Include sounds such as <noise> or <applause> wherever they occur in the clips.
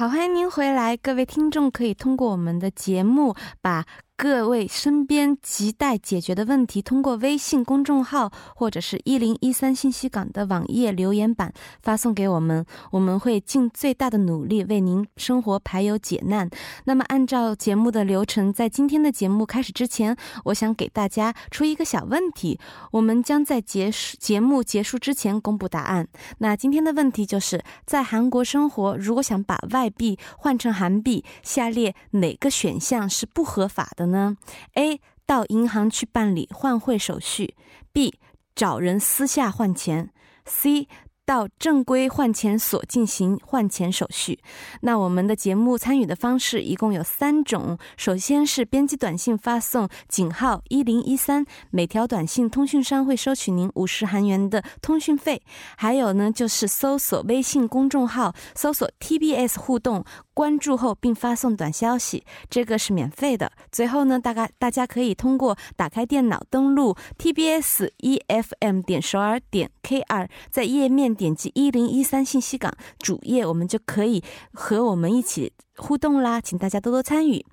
好，欢迎您回来，各位听众可以通过我们的节目把。各位身边亟待解决的问题，通过微信公众号或者是一零一三信息港的网页留言板发送给我们，我们会尽最大的努力为您生活排忧解难。那么，按照节目的流程，在今天的节目开始之前，我想给大家出一个小问题，我们将在结束节目结束之前公布答案。那今天的问题就是在韩国生活，如果想把外币换成韩币，下列哪个选项是不合法的？呢？A 到银行去办理换汇手续，B 找人私下换钱，C。到正规换钱所进行换钱手续。那我们的节目参与的方式一共有三种。首先是编辑短信发送井号一零一三，每条短信通讯商会收取您五十韩元的通讯费。还有呢，就是搜索微信公众号，搜索 TBS 互动，关注后并发送短消息，这个是免费的。最后呢，大概大家可以通过打开电脑登录 tbs efm 点首尔点 kr，在页面点击一零一三信息港主页，我们就可以和我们一起。互动啦，请大家多多参与。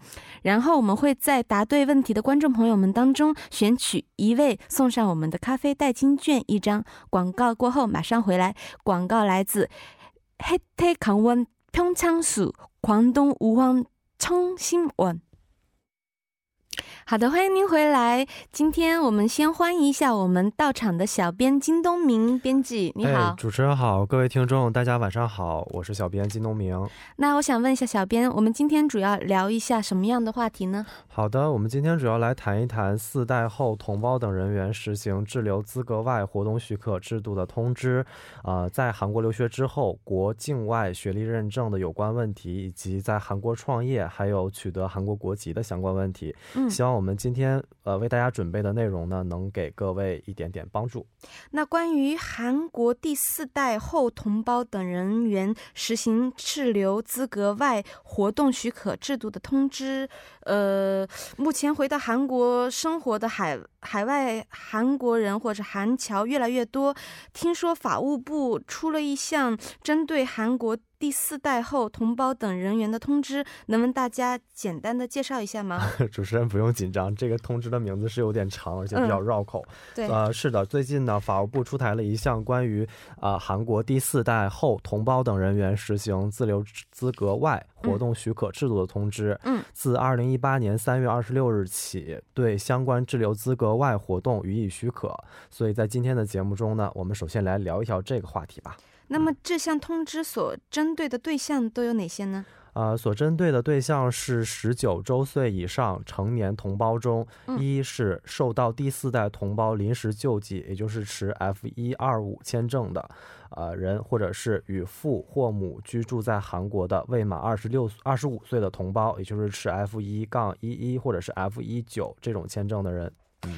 然后我们会在答对问题的观众朋友们当中选取一位，送上我们的咖啡代金券一张。广告过后马上回来，广告来自 Hetty 康温。 평창수 광동 우황 청심원 好的，欢迎您回来。今天我们先欢迎一下我们到场的小编金东明编辑，你好，主持人好，各位听众大家晚上好，我是小编金东明。那我想问一下小编，我们今天主要聊一下什么样的话题呢？好的，我们今天主要来谈一谈四代后同胞等人员实行滞留资格外活动许可制度的通知，呃，在韩国留学之后国境外学历认证的有关问题，以及在韩国创业还有取得韩国国籍的相关问题。嗯，希望。我们今天呃为大家准备的内容呢，能给各位一点点帮助。那关于韩国第四代后同胞等人员实行滞留资格外活动许可制度的通知，呃，目前回到韩国生活的海海外韩国人或者韩侨越来越多。听说法务部出了一项针对韩国。第四代后同胞等人员的通知，能问大家简单的介绍一下吗？<laughs> 主持人不用紧张，这个通知的名字是有点长，而且比较绕口。对，呃，是的，最近呢，法务部出台了一项关于啊韩国第四代后同胞等人员实行自留资格外活动许可制度的通知。嗯，自二零一八年三月二十六日起，对相关滞留资格外活动予以许可。所以在今天的节目中呢，我们首先来聊一聊这个话题吧。那么这项通知所针对的对象都有哪些呢？呃，所针对的对象是十九周岁以上成年同胞中，一是受到第四代同胞临时救济，也就是持 F 一二五签证的呃人，或者是与父或母居住在韩国的未满二十六二十五岁的同胞，也就是持 F 一杠一一或者是 F 一九这种签证的人。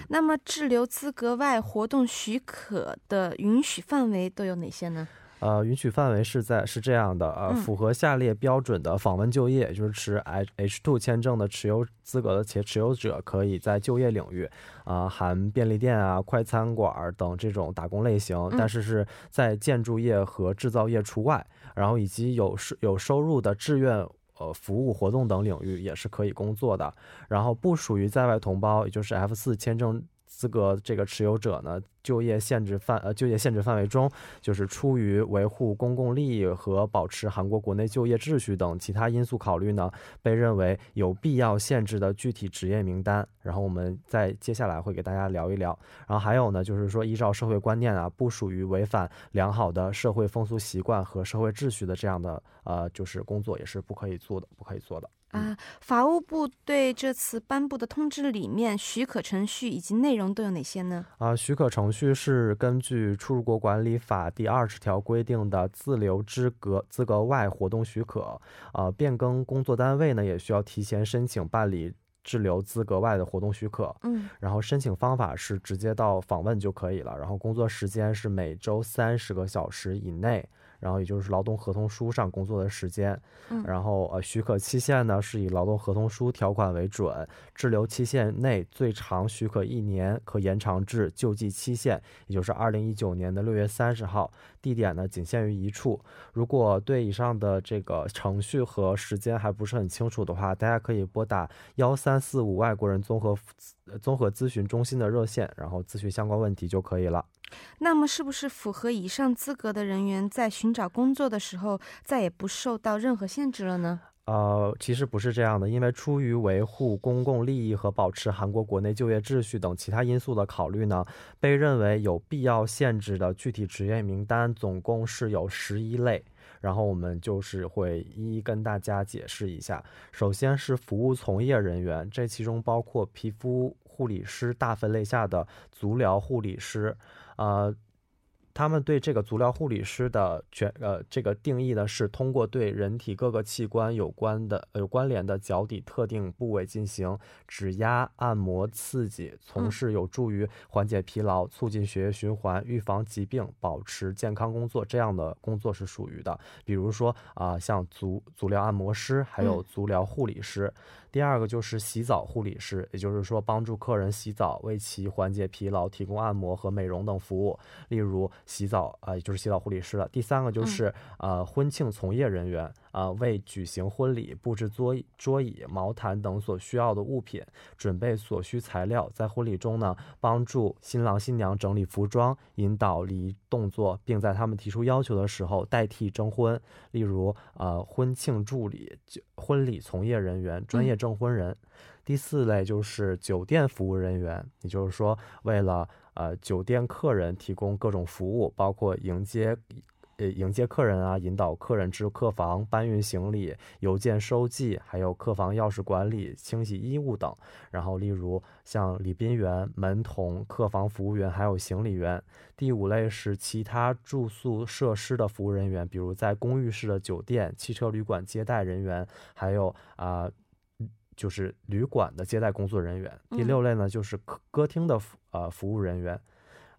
那么滞留资格外活动许可的允许范围都有哪些呢？呃，允许范围是在是这样的，呃，符合下列标准的访问就业，也就是持 H H two 签证的持有资格的且持有者，可以在就业领域，啊，含便利店啊、快餐馆等这种打工类型，但是是在建筑业和制造业除外，然后以及有收有收入的志愿呃服务活动等领域也是可以工作的，然后不属于在外同胞，也就是 F 四签证资格这个持有者呢。就业限制范呃就业限制范围中，就是出于维护公共利益和保持韩国国内就业秩序等其他因素考虑呢，被认为有必要限制的具体职业名单。然后我们在接下来会给大家聊一聊。然后还有呢，就是说依照社会观念啊，不属于违反良好的社会风俗习惯和社会秩序的这样的呃，就是工作也是不可以做的，不可以做的。啊，法务部对这次颁布的通知里面许可程序以及内容都有哪些呢？啊，许可程序是根据出入国管理法第二十条规定的自留资格资格外活动许可。啊，变更工作单位呢，也需要提前申请办理滞留资格外的活动许可。嗯，然后申请方法是直接到访问就可以了。然后工作时间是每周三十个小时以内。然后也就是劳动合同书上工作的时间。嗯，然后呃，许可期限呢是以劳动合同书条款为准，滞留期限内最长许可一年，可延长至救济期限，也就是二零一九年的六月三十号。地点呢仅限于一处。如果对以上的这个程序和时间还不是很清楚的话，大家可以拨打幺三四五外国人综合综合咨询中心的热线，然后咨询相关问题就可以了。那么，是不是符合以上资格的人员在寻找工作的时候再也不受到任何限制了呢？呃，其实不是这样的，因为出于维护公共利益和保持韩国国内就业秩序等其他因素的考虑呢，被认为有必要限制的具体职业名单总共是有十一类。然后我们就是会一一跟大家解释一下。首先是服务从业人员，这其中包括皮肤护理师大分类下的足疗护理师，呃。他们对这个足疗护理师的全呃这个定义呢，是通过对人体各个器官有关的有关联的脚底特定部位进行指压、按摩、刺激，从事有助于缓解疲劳、促进血液循环、预防疾病、保持健康工作这样的工作是属于的。比如说啊，像足足疗按摩师，还有足疗护理师。第二个就是洗澡护理师，也就是说帮助客人洗澡，为其缓解疲劳，提供按摩和美容等服务。例如洗澡啊，也就是洗澡护理师了。第三个就是呃婚庆从业人员。啊，为举行婚礼布置桌桌椅、毛毯等所需要的物品，准备所需材料，在婚礼中呢，帮助新郎新娘整理服装，引导礼仪动作，并在他们提出要求的时候代替征婚。例如，呃，婚庆助理、婚礼从业人员、专业证婚人。第四类就是酒店服务人员，也就是说，为了呃酒店客人提供各种服务，包括迎接。呃，迎接客人啊，引导客人至客房，搬运行李，邮件收寄，还有客房钥匙管理、清洗衣物等。然后，例如像礼宾员、门童、客房服务员，还有行李员。第五类是其他住宿设施的服务人员，比如在公寓式的酒店、汽车旅馆接待人员，还有啊，就是旅馆的接待工作人员。第六类呢，就是客歌厅的服呃服务人员。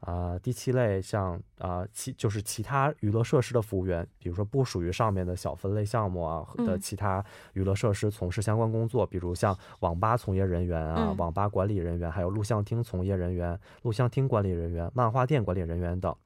啊，第七类像啊，其就是其他娱乐设施的服务员，比如说不属于上面的小分类项目啊的其他娱乐设施从事相关工作，比如像网吧从业人员啊、网吧管理人员，还有录像厅从业人员、录像厅管理人员、漫画店管理人员等。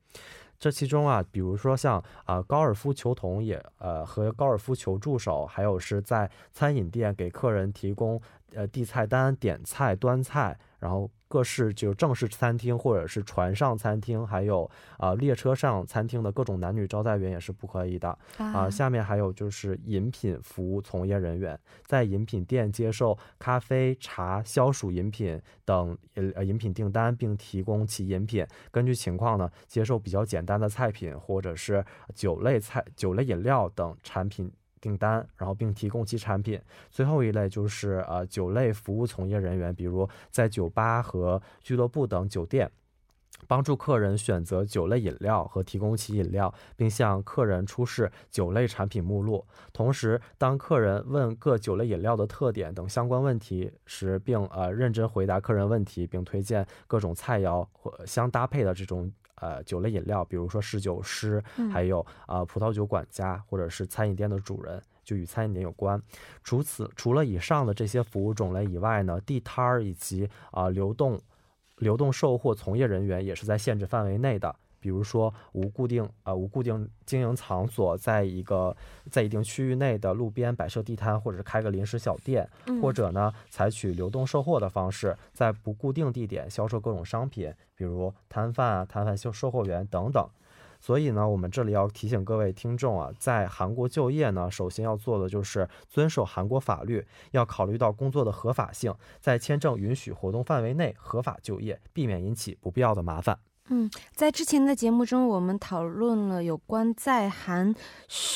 这其中啊，比如说像啊高尔夫球童也呃和高尔夫球助手，还有是在餐饮店给客人提供呃递菜单、点菜、端菜，然后。各式就正式餐厅或者是船上餐厅，还有啊列车上餐厅的各种男女招待员也是不可以的啊。下面还有就是饮品服务从业人员，在饮品店接受咖啡、茶、消暑饮品等呃饮品订单，并提供其饮品。根据情况呢，接受比较简单的菜品或者是酒类菜、酒类饮料等产品。订单，然后并提供其产品。最后一类就是呃酒类服务从业人员，比如在酒吧和俱乐部等酒店，帮助客人选择酒类饮料和提供其饮料，并向客人出示酒类产品目录。同时，当客人问各酒类饮料的特点等相关问题时，并呃认真回答客人问题，并推荐各种菜肴或相搭配的这种。呃，酒类饮料，比如说侍酒师，还有啊葡萄酒管家，或者是餐饮店的主人，就与餐饮店有关。除此，除了以上的这些服务种类以外呢，地摊儿以及啊流动流动售货从业人员也是在限制范围内的。比如说无固定呃无固定经营场所，在一个在一定区域内的路边摆设地摊，或者是开个临时小店，或者呢采取流动售货的方式，在不固定地点销售各种商品，比如摊贩啊、摊贩售售货员等等。所以呢，我们这里要提醒各位听众啊，在韩国就业呢，首先要做的就是遵守韩国法律，要考虑到工作的合法性，在签证允许活动范围内合法就业，避免引起不必要的麻烦。嗯，在之前的节目中，我们讨论了有关在韩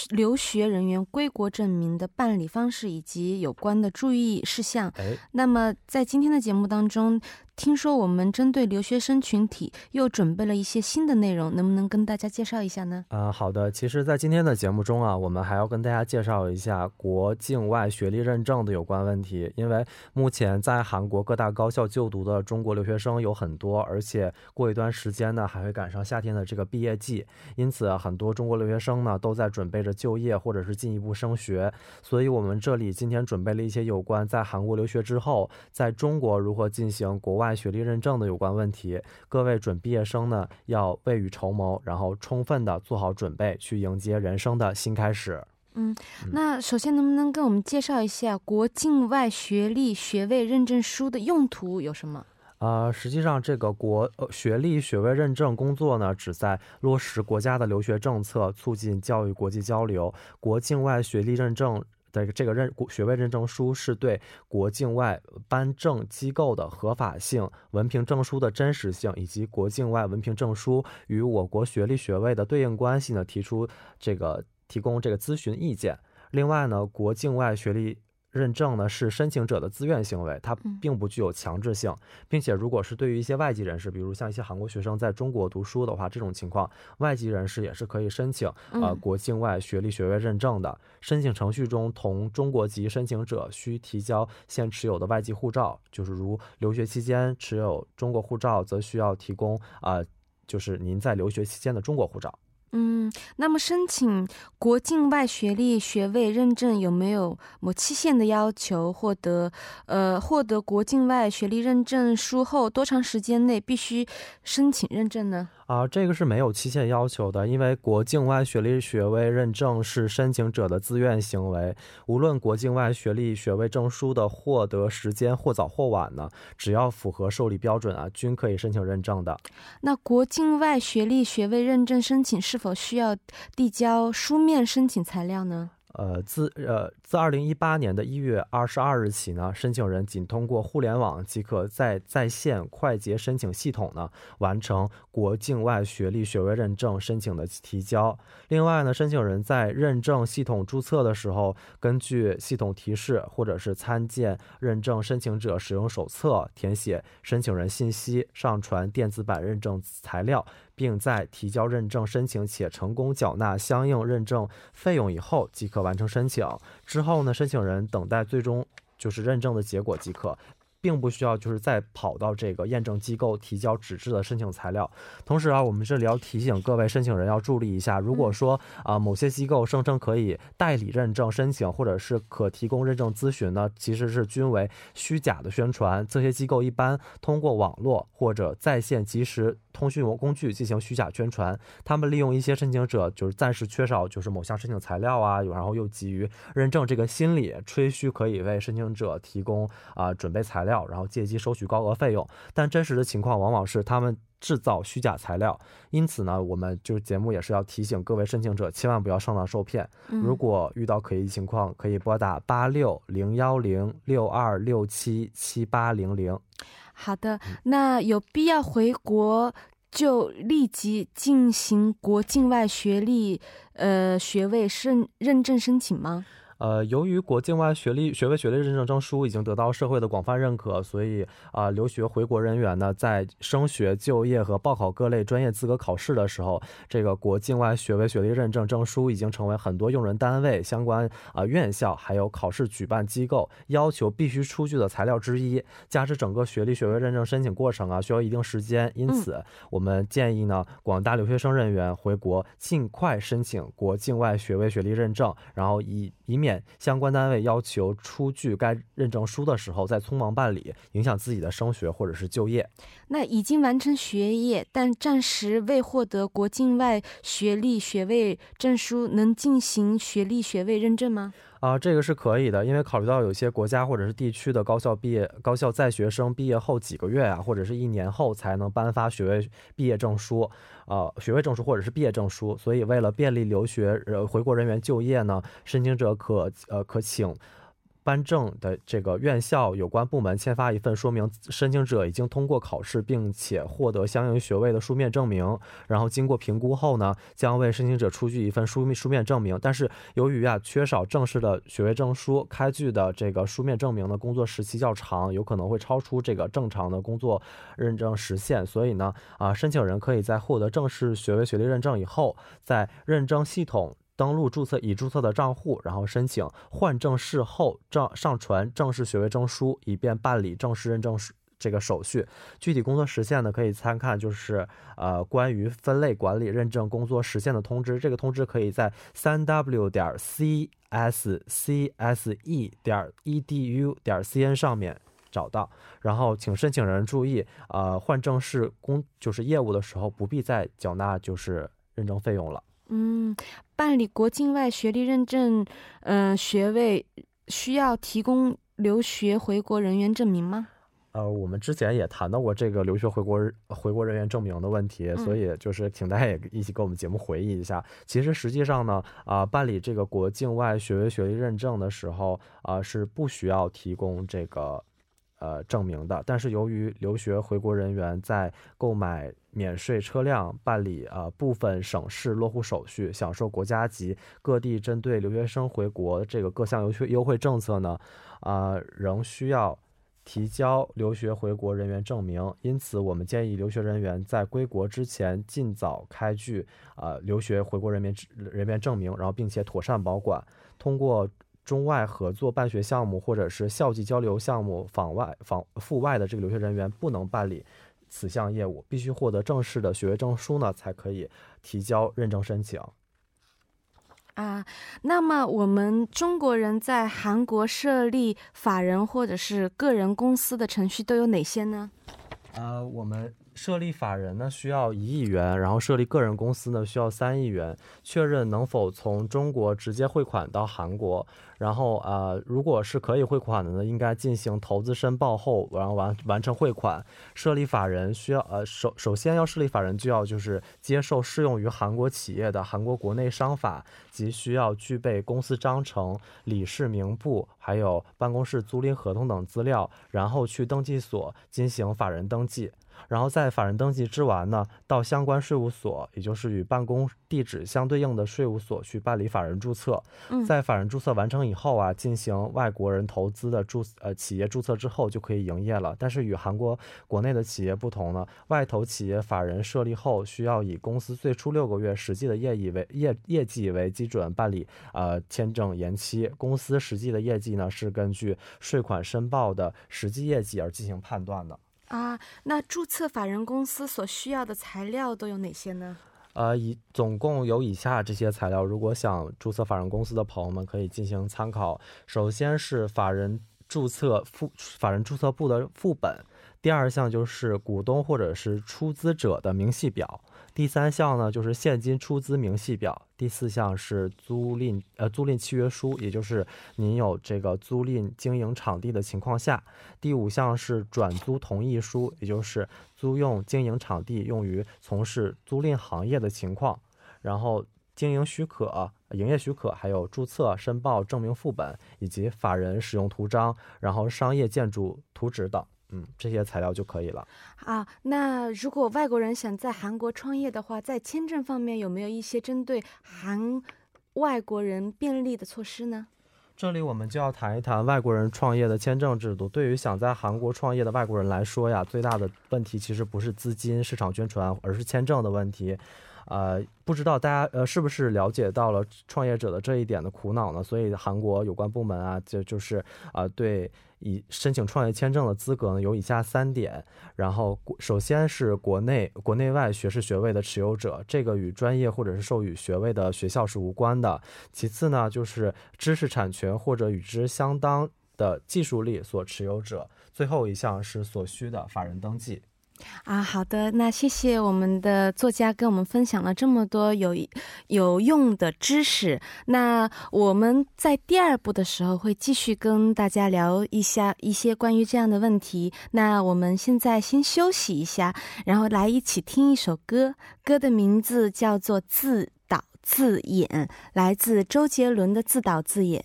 留学人员归国证明的办理方式以及有关的注意事项。那么在今天的节目当中，听说我们针对留学生群体又准备了一些新的内容，能不能跟大家介绍一下呢？啊，好的。其实，在今天的节目中啊，我们还要跟大家介绍一下国境外学历认证的有关问题。因为目前在韩国各大高校就读的中国留学生有很多，而且过一段时间呢，还会赶上夏天的这个毕业季，因此很多中国留学生呢都在准备着就业或者是进一步升学。所以，我们这里今天准备了一些有关在韩国留学之后，在中国如何进行国外学历认证的有关问题。各位准毕业生呢，要未雨绸缪，然后充分的做好准备，去迎接人生的新开始。嗯，那首先能不能跟我们介绍一下国境外学历学位认证书的用途有什么？呃，实际上这个国呃学历学位认证工作呢，旨在落实国家的留学政策，促进教育国际交流。国境外学历认证的这个认学位认证书是对国境外颁证机构的合法性、文凭证书的真实性以及国境外文凭证书与我国学历学位的对应关系呢，提出这个提供这个咨询意见。另外呢，国境外学历。认证呢是申请者的自愿行为，它并不具有强制性，并且如果是对于一些外籍人士，比如像一些韩国学生在中国读书的话，这种情况外籍人士也是可以申请呃国境外学历学位认证的。申请程序中，同中国籍申请者需提交现持有的外籍护照，就是如留学期间持有中国护照，则需要提供啊，就是您在留学期间的中国护照。嗯，那么申请国境外学历学位认证有没有某期限的要求？获得呃获得国境外学历认证书后，多长时间内必须申请认证呢？啊，这个是没有期限要求的，因为国境外学历学位认证是申请者的自愿行为。无论国境外学历学位证书的获得时间或早或晚呢，只要符合受理标准啊，均可以申请认证的。那国境外学历学位认证申请是否需要递交书面申请材料呢？呃，自呃自二零一八年的一月二十二日起呢，申请人仅通过互联网即可在在线快捷申请系统呢完成国境外学历学位认证申请的提交。另外呢，申请人在认证系统注册的时候，根据系统提示或者是参见认证申请者使用手册，填写申请人信息，上传电子版认证材料。并在提交认证申请且成功缴纳相应认证费用以后，即可完成申请。之后呢，申请人等待最终就是认证的结果即可。并不需要就是再跑到这个验证机构提交纸质的申请材料。同时啊，我们这里要提醒各位申请人要注意一下，如果说啊某些机构声称可以代理认证申请或者是可提供认证咨询呢，其实是均为虚假的宣传。这些机构一般通过网络或者在线即时通讯工具进行虚假宣传。他们利用一些申请者就是暂时缺少就是某项申请材料啊，然后又急于认证这个心理，吹嘘可以为申请者提供啊准备材料。料，然后借机收取高额费用，但真实的情况往往是他们制造虚假材料。因此呢，我们就是节目也是要提醒各位申请者，千万不要上当受骗。如果遇到可疑情况，可以拨打八六零幺零六二六七七八零零。好的，那有必要回国就立即进行国境外学历呃学位认认证申请吗？呃，由于国境外学历学位学历认证证书已经得到社会的广泛认可，所以啊，留学回国人员呢，在升学、就业和报考各类专业资格考试的时候，这个国境外学位学历认证证书已经成为很多用人单位、相关啊院校还有考试举办机构要求必须出具的材料之一。加之整个学历学位认证申请过程啊，需要一定时间，因此我们建议呢，广大留学生人员回国尽快申请国境外学位学历认证，然后以以免。相关单位要求出具该认证书的时候再匆忙办理，影响自己的升学或者是就业。那已经完成学业但暂时未获得国境外学历学位证书，能进行学历学位认证吗？啊，这个是可以的，因为考虑到有些国家或者是地区的高校毕业高校在学生毕业后几个月啊，或者是一年后才能颁发学位毕业证书，呃，学位证书或者是毕业证书，所以为了便利留学呃回国人员就业呢，申请者可呃可请。颁证的这个院校有关部门签发一份说明申请者已经通过考试并且获得相应学位的书面证明，然后经过评估后呢，将为申请者出具一份书面书面证明。但是由于啊缺少正式的学位证书，开具的这个书面证明的工作时期较长，有可能会超出这个正常的工作认证时限，所以呢啊申请人可以在获得正式学位学历认证以后，在认证系统。登录注册已注册的账户，然后申请换证事后上上传正式学位证书，以便办理正式认证这个手续。具体工作时限呢，可以参看就是呃关于分类管理认证工作时限的通知。这个通知可以在三 w 点 c s c s e 点 e d u 点 c n 上面找到。然后请申请人注意，呃换证是工就是业务的时候，不必再缴纳就是认证费用了。嗯，办理国境外学历认证，嗯，学位需要提供留学回国人员证明吗？呃，我们之前也谈到过这个留学回国回国人员证明的问题，所以就是请大家也一起跟我们节目回忆一下。其实实际上呢，啊，办理这个国境外学位学历认证的时候，啊，是不需要提供这个。呃，证明的，但是由于留学回国人员在购买免税车辆、办理呃部分省市落户手续、享受国家级各地针对留学生回国这个各项优优惠政策呢，啊，仍需要提交留学回国人员证明。因此，我们建议留学人员在归国之前尽早开具啊留学回国人员人员证明，然后并且妥善保管，通过。中外合作办学项目或者是校际交流项目访外访赴外的这个留学人员不能办理此项业务，必须获得正式的学位证书呢，才可以提交认证申请。啊，那么我们中国人在韩国设立法人或者是个人公司的程序都有哪些呢？呃，我们。设立法人呢需要一亿元，然后设立个人公司呢需要三亿元。确认能否从中国直接汇款到韩国。然后呃，如果是可以汇款的呢，应该进行投资申报后，然后完完成汇款。设立法人需要呃首首先要设立法人就要就是接受适用于韩国企业的韩国国内商法，及需要具备公司章程、理事名簿，还有办公室租赁合同等资料，然后去登记所进行法人登记。然后在法人登记之完呢，到相关税务所，也就是与办公地址相对应的税务所去办理法人注册。在法人注册完成以后啊，进行外国人投资的注呃企业注册之后就可以营业了。但是与韩国国内的企业不同呢，外投企业法人设立后，需要以公司最初六个月实际的业绩为业业绩为基准办理呃签证延期。公司实际的业绩呢，是根据税款申报的实际业绩而进行判断的。啊，那注册法人公司所需要的材料都有哪些呢？呃，以总共有以下这些材料，如果想注册法人公司的朋友们可以进行参考。首先是法人注册副法人注册簿的副本，第二项就是股东或者是出资者的明细表。第三项呢，就是现金出资明细表；第四项是租赁呃租赁契约书，也就是您有这个租赁经营场地的情况下；第五项是转租同意书，也就是租用经营场地用于从事租赁行业的情况；然后经营许可、营业许可，还有注册申报证明副本，以及法人使用图章，然后商业建筑图纸等。嗯，这些材料就可以了。啊，那如果外国人想在韩国创业的话，在签证方面有没有一些针对韩外国人便利的措施呢？这里我们就要谈一谈外国人创业的签证制度。对于想在韩国创业的外国人来说呀，最大的问题其实不是资金、市场宣传，而是签证的问题。呃，不知道大家呃是不是了解到了创业者的这一点的苦恼呢？所以韩国有关部门啊，就就是啊，对以申请创业签证的资格呢，有以下三点。然后首先是国内国内外学士学位的持有者，这个与专业或者是授予学位的学校是无关的。其次呢，就是知识产权或者与之相当的技术力所持有者。最后一项是所需的法人登记。啊，好的，那谢谢我们的作家跟我们分享了这么多有有用的知识。那我们在第二部的时候会继续跟大家聊一下一些关于这样的问题。那我们现在先休息一下，然后来一起听一首歌，歌的名字叫做《自导自演》，来自周杰伦的《自导自演》。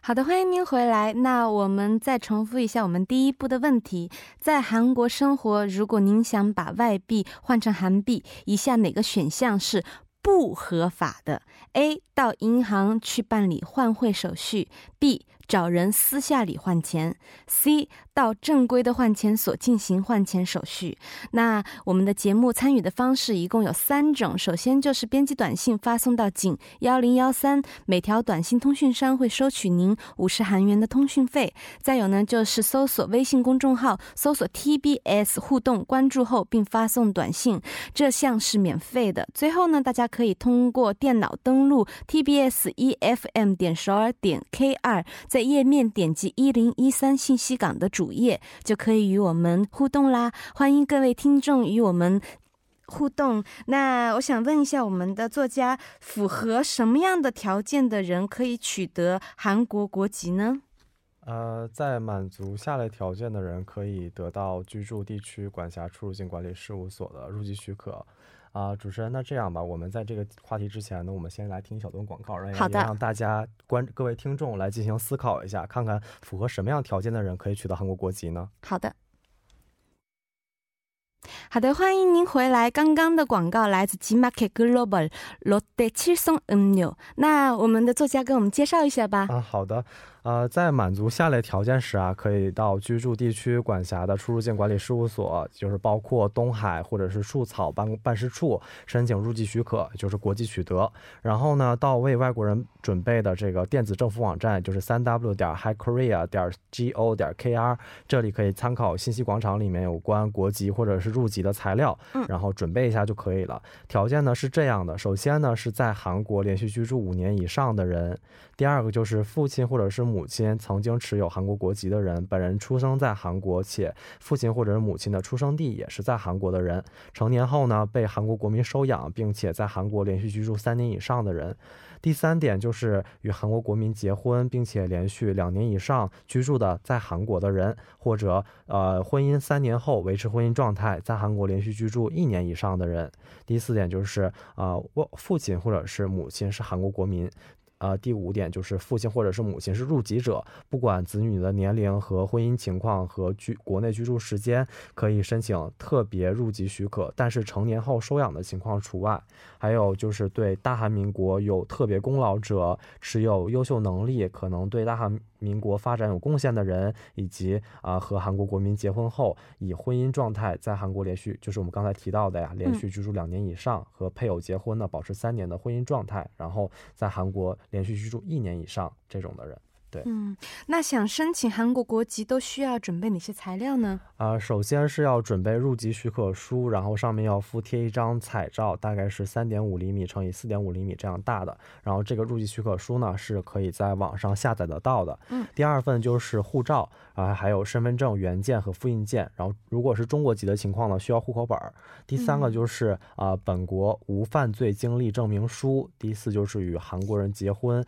好的，欢迎您回来。那我们再重复一下我们第一步的问题：在韩国生活，如果您想把外币换成韩币，以下哪个选项是不合法的？A. 到银行去办理换汇手续；B. 找人私下里换钱，C 到正规的换钱所进行换钱手续。那我们的节目参与的方式一共有三种，首先就是编辑短信发送到井幺零幺三，每条短信通讯商会收取您五十韩元的通讯费。再有呢，就是搜索微信公众号，搜索 TBS 互动，关注后并发送短信，这项是免费的。最后呢，大家可以通过电脑登录 TBS EFM 点首尔点 K 二，在页面点击一零一三信息港的主页，就可以与我们互动啦。欢迎各位听众与我们互动。那我想问一下，我们的作家，符合什么样的条件的人可以取得韩国国籍呢？呃，在满足下列条件的人，可以得到居住地区管辖出入境管理事务所的入籍许可。啊，主持人，那这样吧，我们在这个话题之前呢，我们先来听一小段广告，让让大家观各位听众来进行思考一下，看看符合什么样条件的人可以取得韩国国籍呢？好的，好的，欢迎您回来。刚刚的广告来自 G Market Global ロッテ七松飲料，那我们的作家给我们介绍一下吧。啊，好的。 呃，在满足下列条件时啊，可以到居住地区管辖的出入境管理事务所，就是包括东海或者是树草办办事处申请入籍许可，就是国际取得。然后呢，到为外国人准备的这个电子政府网站，就是三 w 点 highkorea 点 go 点 kr，这里可以参考信息广场里面有关国籍或者是入籍的材料，然后准备一下就可以了。条件呢是这样的，首先呢是在韩国连续居住五年以上的人，第二个就是父亲或者是母。亲曾经持有韩国国籍的人，本人出生在韩国，且父亲或者是母亲的出生地也是在韩国的人，成年后呢被韩国国民收养，并且在韩国连续居住三年以上的人。第三点就是与韩国国民结婚，并且连续两年以上居住的在韩国的人，或者呃婚姻三年后维持婚姻状态，在韩国连续居住一年以上的人。第四点就是呃我父亲或者是母亲是韩国国民。呃，第五点就是父亲或者是母亲是入籍者，不管子女的年龄和婚姻情况和居国内居住时间，可以申请特别入籍许可，但是成年后收养的情况除外。还有就是对大韩民国有特别功劳者，持有优秀能力，可能对大韩民国发展有贡献的人，以及啊和韩国国民结婚后以婚姻状态在韩国连续，就是我们刚才提到的呀，连续居住两年以上，和配偶结婚呢保持三年的婚姻状态，然后在韩国连续居住一年以上这种的人。<laughs> 对，嗯，那想申请韩国国籍都需要准备哪些材料呢？啊，首先是要准备入籍许可书，然后上面要附贴一张彩照，大概是三点五厘米乘以四点五厘米这样大的。然后这个入籍许可书呢是可以在网上下载得到的。嗯，第二份就是护照，啊，还有身份证原件和复印件。然后如果是中国籍的情况呢，需要户口本。第三个就是啊，本国无犯罪经历证明书。第四就是与韩国人结婚。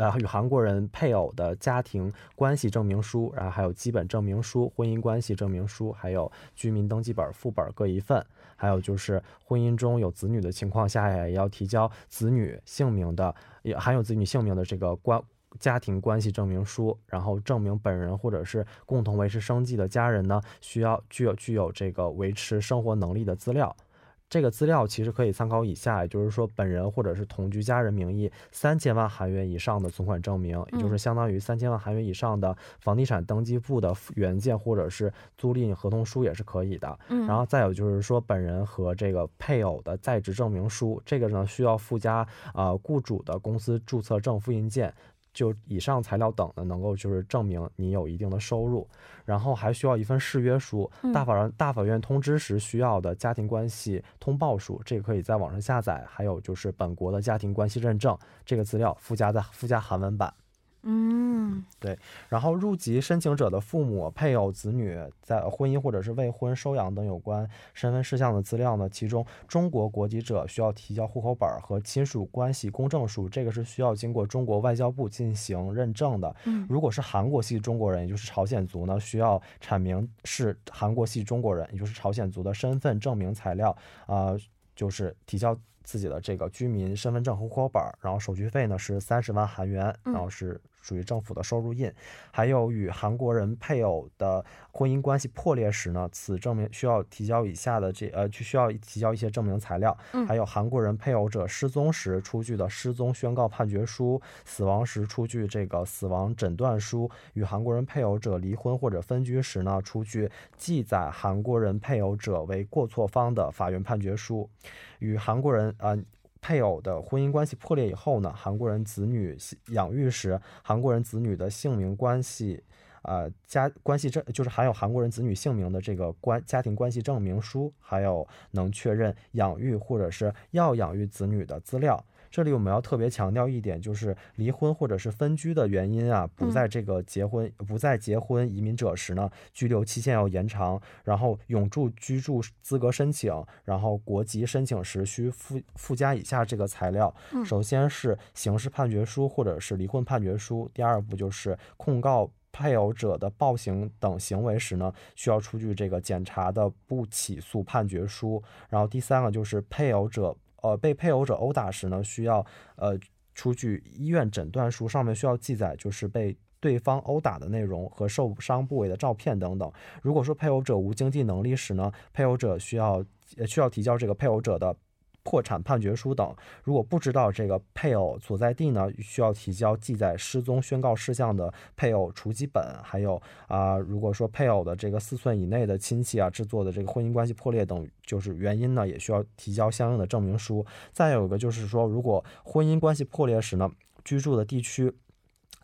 呃，与韩国人配偶的家庭关系证明书，然后还有基本证明书、婚姻关系证明书，还有居民登记本副本各一份。还有就是婚姻中有子女的情况下，也要提交子女姓名的，也含有子女姓名的这个关家庭关系证明书。然后证明本人或者是共同维持生计的家人呢，需要具有具有这个维持生活能力的资料。这个资料其实可以参考以下，也就是说，本人或者是同居家人名义三千万韩元以上的存款证明，也就是相当于三千万韩元以上的房地产登记簿的原件或者是租赁合同书也是可以的。嗯，然后再有就是说，本人和这个配偶的在职证明书，这个呢需要附加啊雇主的公司注册证复印件。就以上材料等的，能够就是证明你有一定的收入，然后还需要一份誓约书，大法院大法院通知时需要的家庭关系通报书，这个可以在网上下载，还有就是本国的家庭关系认证，这个资料附加在附加韩文版。嗯，对。然后入籍申请者的父母、配偶、子女在婚姻或者是未婚收养等有关身份事项的资料呢？其中中国国籍者需要提交户口本和亲属关系公证书，这个是需要经过中国外交部进行认证的。嗯，如果是韩国系中国人，也就是朝鲜族呢，需要阐明是韩国系中国人，也就是朝鲜族的身份证明材料啊，就是提交。自己的这个居民身份证和户口本，然后手续费呢是三十万韩元，然后是属于政府的收入印。还有与韩国人配偶的婚姻关系破裂时呢，此证明需要提交以下的这呃，就需要提交一些证明材料。还有韩国人配偶者失踪时出具的失踪宣告判决书，死亡时出具这个死亡诊断书，与韩国人配偶者离婚或者分居时呢，出具记载韩国人配偶者为过错方的法院判决书，与韩国人呃。配偶的婚姻关系破裂以后呢，韩国人子女养育时，韩国人子女的姓名关系，呃，家关系证就是含有韩国人子女姓名的这个关家庭关系证明书，还有能确认养育或者是要养育子女的资料。这里我们要特别强调一点，就是离婚或者是分居的原因啊，不在这个结婚不在结婚移民者时呢，居留期限要延长，然后永住居住资格申请，然后国籍申请时需附附加以下这个材料。首先是刑事判决书或者是离婚判决书，第二步就是控告配偶者的暴行等行为时呢，需要出具这个检查的不起诉判决书，然后第三个就是配偶者。呃，被配偶者殴打时呢，需要呃出具医院诊断书，上面需要记载就是被对方殴打的内容和受伤部位的照片等等。如果说配偶者无经济能力时呢，配偶者需要需要提交这个配偶者的。破产判决书等，如果不知道这个配偶所在地呢，需要提交记载失踪宣告事项的配偶除籍本，还有啊，如果说配偶的这个四寸以内的亲戚啊制作的这个婚姻关系破裂等就是原因呢，也需要提交相应的证明书。再有一个就是说，如果婚姻关系破裂时呢，居住的地区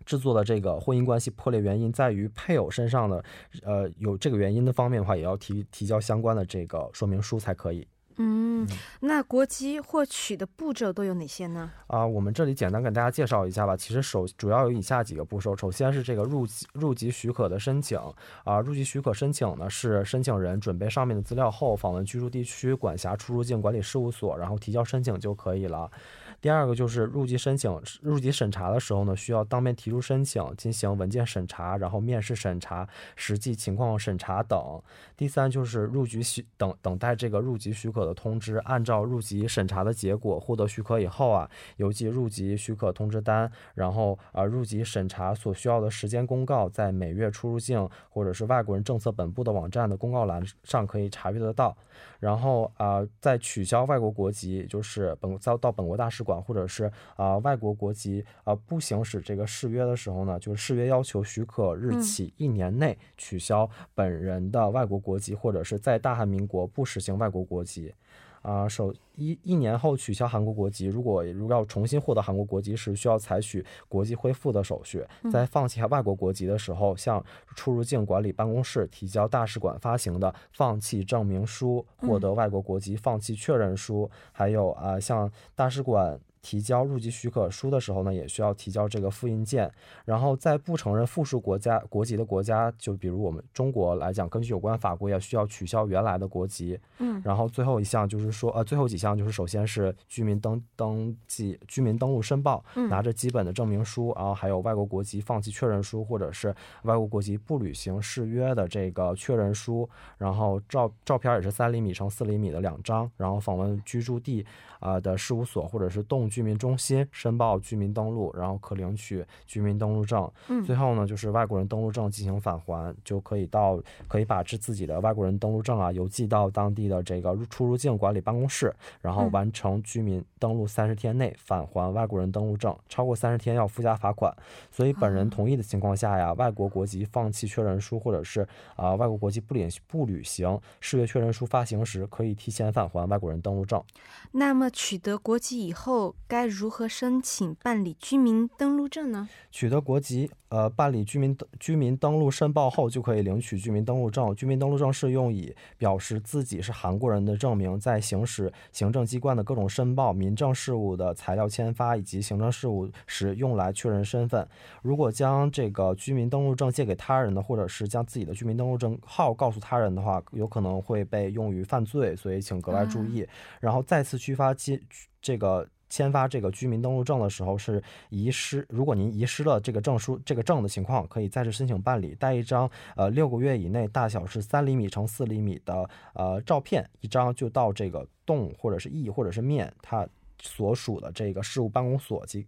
制作的这个婚姻关系破裂原因在于配偶身上的，呃，有这个原因的方面的话，也要提提交相关的这个说明书才可以。嗯，那国籍获取的步骤都有哪些呢？啊，我们这里简单给大家介绍一下吧。其实首主要有以下几个步骤，首先是这个入籍入籍许可的申请啊，入籍许可申请呢是申请人准备上面的资料后，访问居住地区管辖出入境管理事务所，然后提交申请就可以了。第二个就是入籍申请、入籍审查的时候呢，需要当面提出申请，进行文件审查，然后面试审查、实际情况审查等。第三就是入局许等等待这个入籍许可的通知，按照入籍审查的结果获得许可以后啊，邮寄入籍许可通知单，然后啊入籍审查所需要的时间公告，在每月出入境或者是外国人政策本部的网站的公告栏上可以查阅得到。然后啊，在取消外国国籍，就是本遭到本国大使馆或者是啊外国国籍啊不行使这个誓约的时候呢，就是誓约要求许可日起一年内取消本人的外国国籍，或者是在大韩民国不实行外国国籍。啊，首一一年后取消韩国国籍，如果如果要重新获得韩国国籍时，需要采取国籍恢复的手续。在放弃外国国籍的时候，向出入境管理办公室提交大使馆发行的放弃证明书、获得外国国籍放弃确认书，还有啊，向大使馆。提交入籍许可书的时候呢，也需要提交这个复印件。然后在不承认附属国家国籍的国家，就比如我们中国来讲，根据有关法规也需要取消原来的国籍。嗯。然后最后一项就是说，呃，最后几项就是首先是居民登登记、居民登录申报，拿着基本的证明书，然后还有外国国籍放弃确认书，或者是外国国籍不履行誓约的这个确认书。然后照照片也是三厘米乘四厘米的两张。然后访问居住地啊的事务所或者是动。居民中心申报居民登录，然后可领取居民登录证。嗯，最后呢，就是外国人登录证进行返还，就可以到可以把这自己的外国人登录证啊邮寄到当地的这个出入境管理办公室，然后完成居民登录三十天内返还外国人登录证，超过三十天要附加罚款。所以本人同意的情况下呀，外国国籍放弃确认书或者是啊外国国籍不领不履行誓约确认书发行时，可以提前返还外国人登录证。那么取得国籍以后。该如何申请办理居民登录证呢？取得国籍。呃，办理居民居民登录申报后，就可以领取居民登录证。居民登录证是用以表示自己是韩国人的证明，在行使行政机关的各种申报、民政事务的材料签发以及行政事务时用来确认身份。如果将这个居民登录证借给他人的，或者是将自己的居民登录证号告诉他人的话，有可能会被用于犯罪，所以请格外注意。然后再次去发接这个。签发这个居民登录证的时候是遗失，如果您遗失了这个证书、这个证的情况，可以再次申请办理，带一张呃六个月以内大小是三厘米乘四厘米的呃照片一张，就到这个洞或者是翼或者是面它所属的这个事务办公所及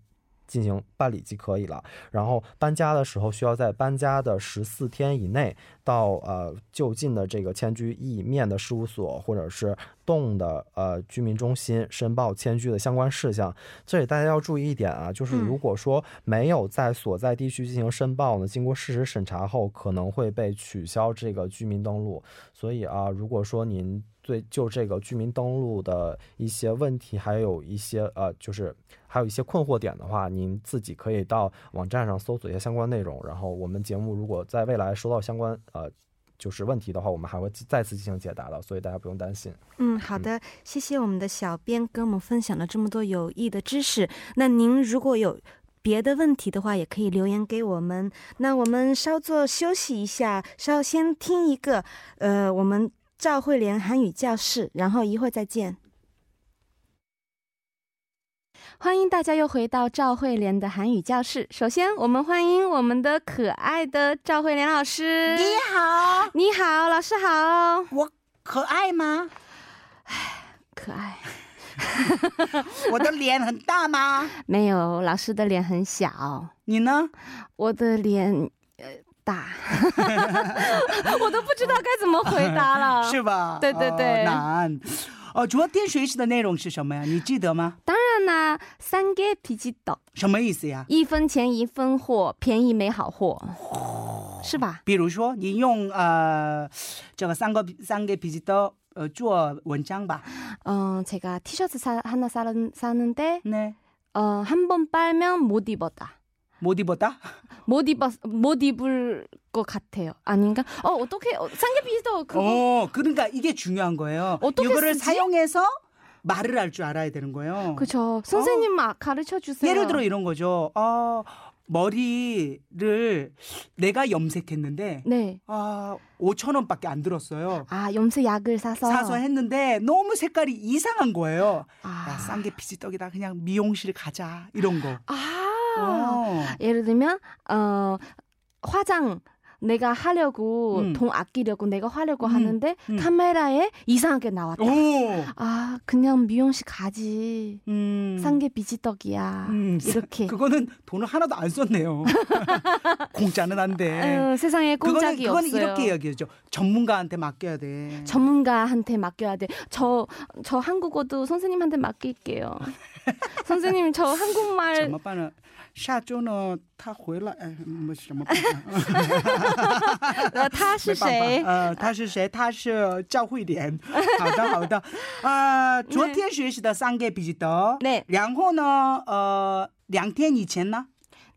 进行办理即可以了。然后搬家的时候，需要在搬家的十四天以内到呃就近的这个迁居意面的事务所或者是动的呃居民中心申报迁居的相关事项。这里大家要注意一点啊，就是如果说没有在所在地区进行申报呢，经过事实审查后可能会被取消这个居民登录。所以啊，如果说您对就这个居民登录的一些问题，还有一些呃，就是还有一些困惑点的话，您自己可以到网站上搜索一下相关内容。然后我们节目如果在未来收到相关呃就是问题的话，我们还会再次进行解答的，所以大家不用担心。嗯，好的，谢谢我们的小编跟我们分享了这么多有益的知识。那您如果有别的问题的话，也可以留言给我们。那我们稍作休息一下，稍先听一个呃我们。赵慧莲韩语教室，然后一会儿再见。欢迎大家又回到赵慧莲的韩语教室。首先，我们欢迎我们的可爱的赵慧莲老师。你好，你好，老师好。我可爱吗？唉，<sighs> 可爱。<laughs> 我的脸很大吗？<laughs> 没有，老师的脸很小。你呢？我的脸。大，<laughs> 我都不知道该怎么回答了，<laughs> 是吧？对对对，难。哦，昨天学习的内容是什么呀？你记得吗？当然啦，三个脾气斗，什么意思呀？一分钱一分货，便宜没好货，是吧？比如说，你用呃这个三个三个脾气斗呃做文章吧。嗯，제가티셔츠사하나사사는데네어한번빨면못입었다 못 입었다? 못 입었 못 입을 것 같아요. 아닌가? 어 어떻게 어, 상계비도 그거. 어 그러니까 이게 중요한 거예요. 어떻게 이거를 쓰지? 사용해서 말을 할 줄 알아야 되는 거예요. 그렇죠. 선생님 어. 가르쳐 주세요. 예를 들어 이런 거죠. 어 머리를 내가 염색했는데 네. 아 5천 원밖에 안 들었어요. 아 염색 약을 사서 사서 했는데 너무 색깔이 이상한 거예요. 아. 야, 싼게 피지떡이다. 그냥 미용실 가자 이런 거. 아 어. 예를 들면 어 화장 내가 하려고 음. 돈 아끼려고 내가 하려고 음. 하는데 음. 카메라에 이상하게 나왔다. 오. 아 그냥 미용실 가지. 음. 싼게 비지떡이야. 음. 이렇게. 그거는 돈을 하나도 안 썼네요. <laughs> 공짜는 안 돼. 아유, 세상에 공짜기 그거는, 없어요. 이렇게 이야기하죠. 전문가한테 맡겨야 돼. 전문가한테 맡겨야 돼. 저저 한국어도 선생님한테 맡길게요. <laughs> 선생님 저 한국말. 엄마빠는 下周呢，他回来，哎，没什么。呃，<laughs> 他是谁？呃，他是谁？他是赵慧莲。<laughs> 好的，好的。呃，昨天学习的三个比较多。对。然后呢，呃，两天以前呢？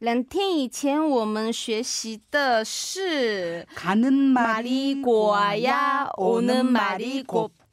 两天以前我们学习的是。가는말이고와야오는말이곱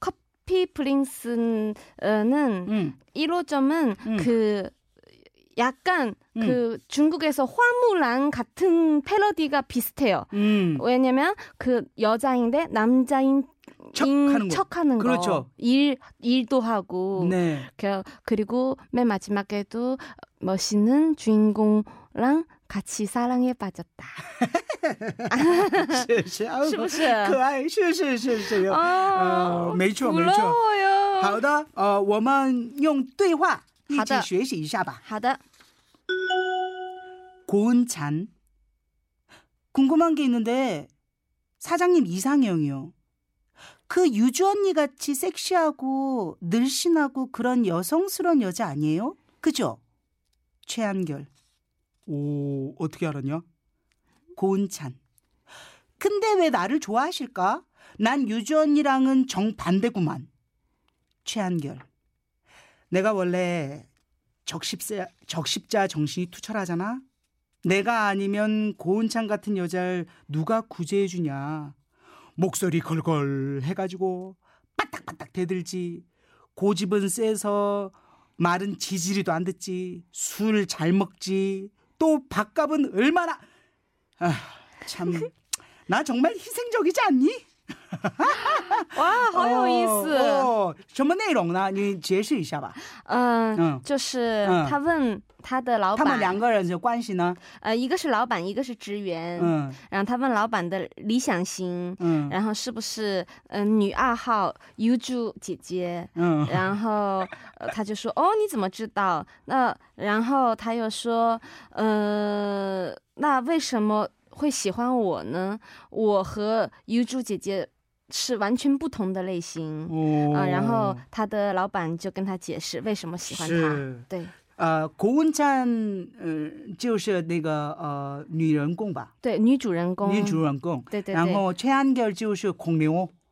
커피 프린스는 음. 1호점은 음. 그 약간 음. 그 중국에서 화무란 같은 패러디가 비슷해요. 음. 왜냐면 그 여자인데 남자인 척하는, 척하는 거. 그렇죠. 일 일도 하고. 네. 그리고 맨 마지막에도 멋있는 주인공 랑 같이 사랑에 빠졌다. <laughs> 是是，是不是可爱？是是是是，呃，没错没错。好的，呃，我们用对话一起学习一下吧。好的。고은찬궁금한게있는데사장님이상형이요그유주언니같이섹시하고늘씬하고그런여성스러운여자아니에요그죠최한결 오 어떻게 알았냐? 고은찬. 근데 왜 나를 좋아하실까? 난 유주 언니랑은 정반대구만. 최한결. 내가 원래 적십자, 적십자 정신이 투철하잖아? 내가 아니면 고은찬 같은 여자를 누가 구제해주냐. 목소리 걸걸 해가지고 빠딱빠딱 대들지. 고집은 세서 말은 지지리도 안 듣지. 술 잘 먹지. 또 밥값은 얼마나 아, 참. 나 정말 희생적이지 않니? <laughs> 哇，好有意思。哦，什么内容呢？你解释一下吧。嗯，嗯就是嗯他问他的老板他们两，个人的关系呢？呃，一个是老板，一个是职员。嗯然后他问老板的理想型，嗯然后是不是嗯、呃女二号 u 珠姐姐？嗯然后呃他就说哦你怎么知道？那然后他又说呃那为什么会喜欢我呢？我和 u 珠姐姐是完全不同的类型。哦啊、然后他的老板就跟他解释为什么喜欢他是。对呃，고은찬呃，就是那个呃女人公吧，对，女主人公。女主人公。对对对。然后최한결就是孔刘，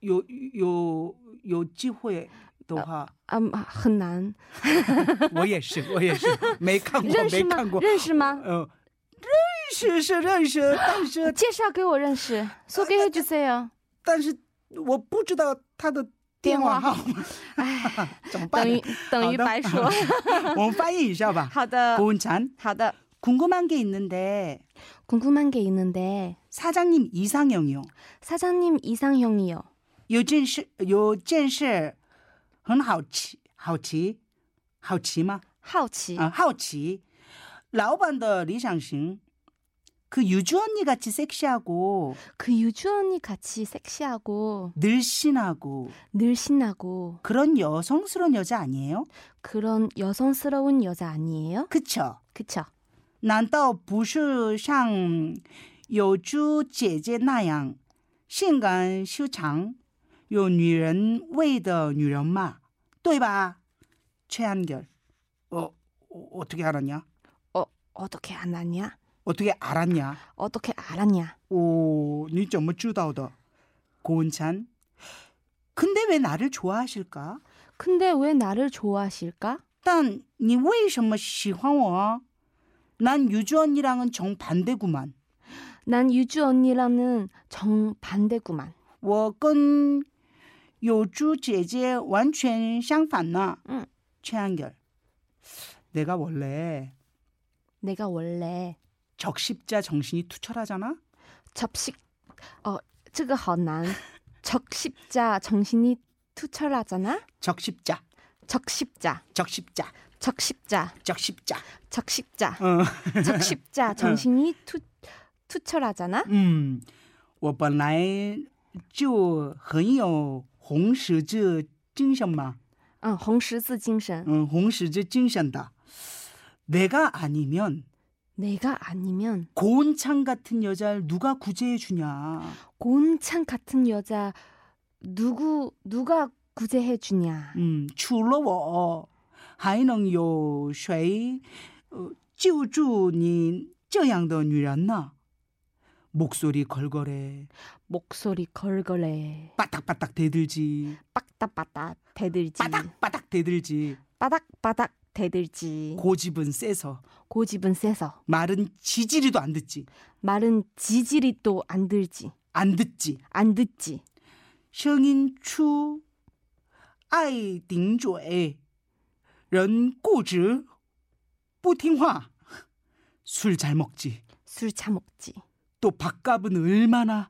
有有有机会的话， 아, 很难.<laughs> 我也是，我也是<laughs> 没看过，认识吗没看过，认识吗?呃，认识是认识，但是介绍给我认识. 소개해 주세요. 但是我不知道他的电话号码，<laughs> 怎么办等？于等于好的白说.我们翻译一下吧。好的.고은찬好的. 궁금한 게 있는데 궁금한 게 있는데 사장님 이상형이요. 사장님 이상형이요. 有件事有件事很好奇，好奇，好奇吗？好奇.啊，好奇。老板的理想型그 유주 언니 같이 섹시하고 그 유주 언니 같이 섹시하고 늘씬하고 늘씬하고 그런 여성스러운 여자 아니에요? 그런 여성스러운 여자 아니에요? 그쵸? 그쵸? 难道不是像有珠姐姐那样性感修长、 有女人味的女人嘛？对吧？최한결， 어, 어 어떻게 알았냐? 어, 어떻게 알았냐? 어떻게 알았냐? 어떻게 알았냐? 오, 你怎么知道的? 고은찬. 근데 왜 나를 좋아하실까? 근데 왜 나를 좋아하실까? 但你为什么喜欢我? 난 유주 언니랑은 정반대구만. 난 유주 언니랑은 정반대구만. 我跟 有珠姐姐完全相反呢。 응. 최한결. 내가 원래 내가 원래 적십자 정신이 투철하잖아. 접식 어, 这个好难. <laughs> 적십자 정신이 투철하잖아? 적십자, 적십자, 적십자, 적십자, 적십자. 적십자, 어. 적십자 정신이 투 투철하잖아? 嗯，我本来就很有 <laughs> 红十字精神嘛。 응, 红十字精神. 응, 红十字精神的. 내가 아니면 내가 아니면 고은창 같은 여자를 누가 구제해 주냐. 곤창 같은 여자 누구 누가 구제해 주냐? 嗯，除了我，还能有谁呃救助你这样的女人呢？목소리걸걸해 목소리 걸걸해. 빠닥빠닥 대들지. 빠딱빠딱 대들지. 빠닥빠닥 대들지. 빠닥빠닥 대들지. 고집은 세서. 고집은 세서. 말은 지지리도 안 듣지. 말은 지지리도 안 들지. 안 듣지. 안 듣지. 성인 추 아이 딩조에 런 꼬즈 뿌팅화 술 잘 먹지. 술 잘 먹지. 또 밥값은 얼마나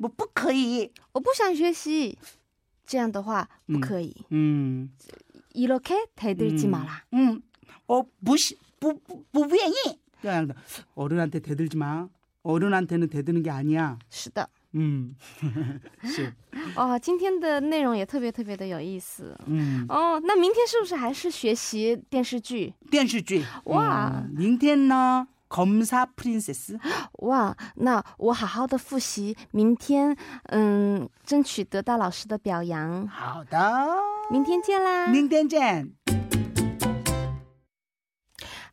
我不可以。我不想学习，这样的话不嗯可以。 음, 이렇게 대들지 음. 마라. 음, 어, 부시, 부, 부, 부, 不愿意. 그냥 어른한테 대들지 마. 어른한테는 대드는 게 아니야. 是的， 음, <laughs> 是,哦，今天的内容也特别特别的有意思。 음, 哦，那明天是不是还是学习电视剧？电视剧. 와. 음, 明天呢, 검사 프린세스. <gasps> 哇，那我好好的复习，明天嗯，争取得到老师的表扬。好的,明天见啦！明天见.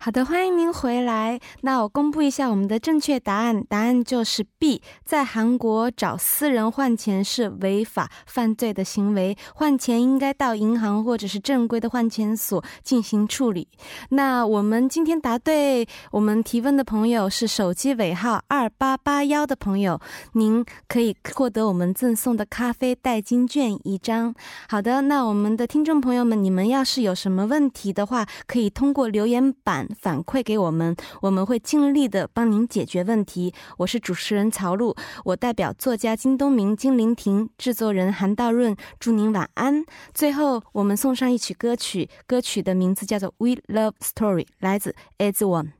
好的，欢迎您回来。那我公布一下我们的正确答案，答案就是 B。在韩国找私人换钱是违法犯罪的行为，换钱应该到银行或者是正规的换钱所进行处理。那我们今天答对我们提问的朋友是手机尾号二八八幺的朋友，您可以获得我们赠送的咖啡代金券一张。好的，那我们的听众朋友们，你们要是有什么问题的话，可以通过留言板反馈给我们，我们会尽力的帮您解决问题。我是主持人曹璐，我代表作家金东明、金玲婷，制作人韩道润，祝您晚安。最后，我们送上一曲歌曲，歌曲的名字叫做《We Love Story》，来自 As One。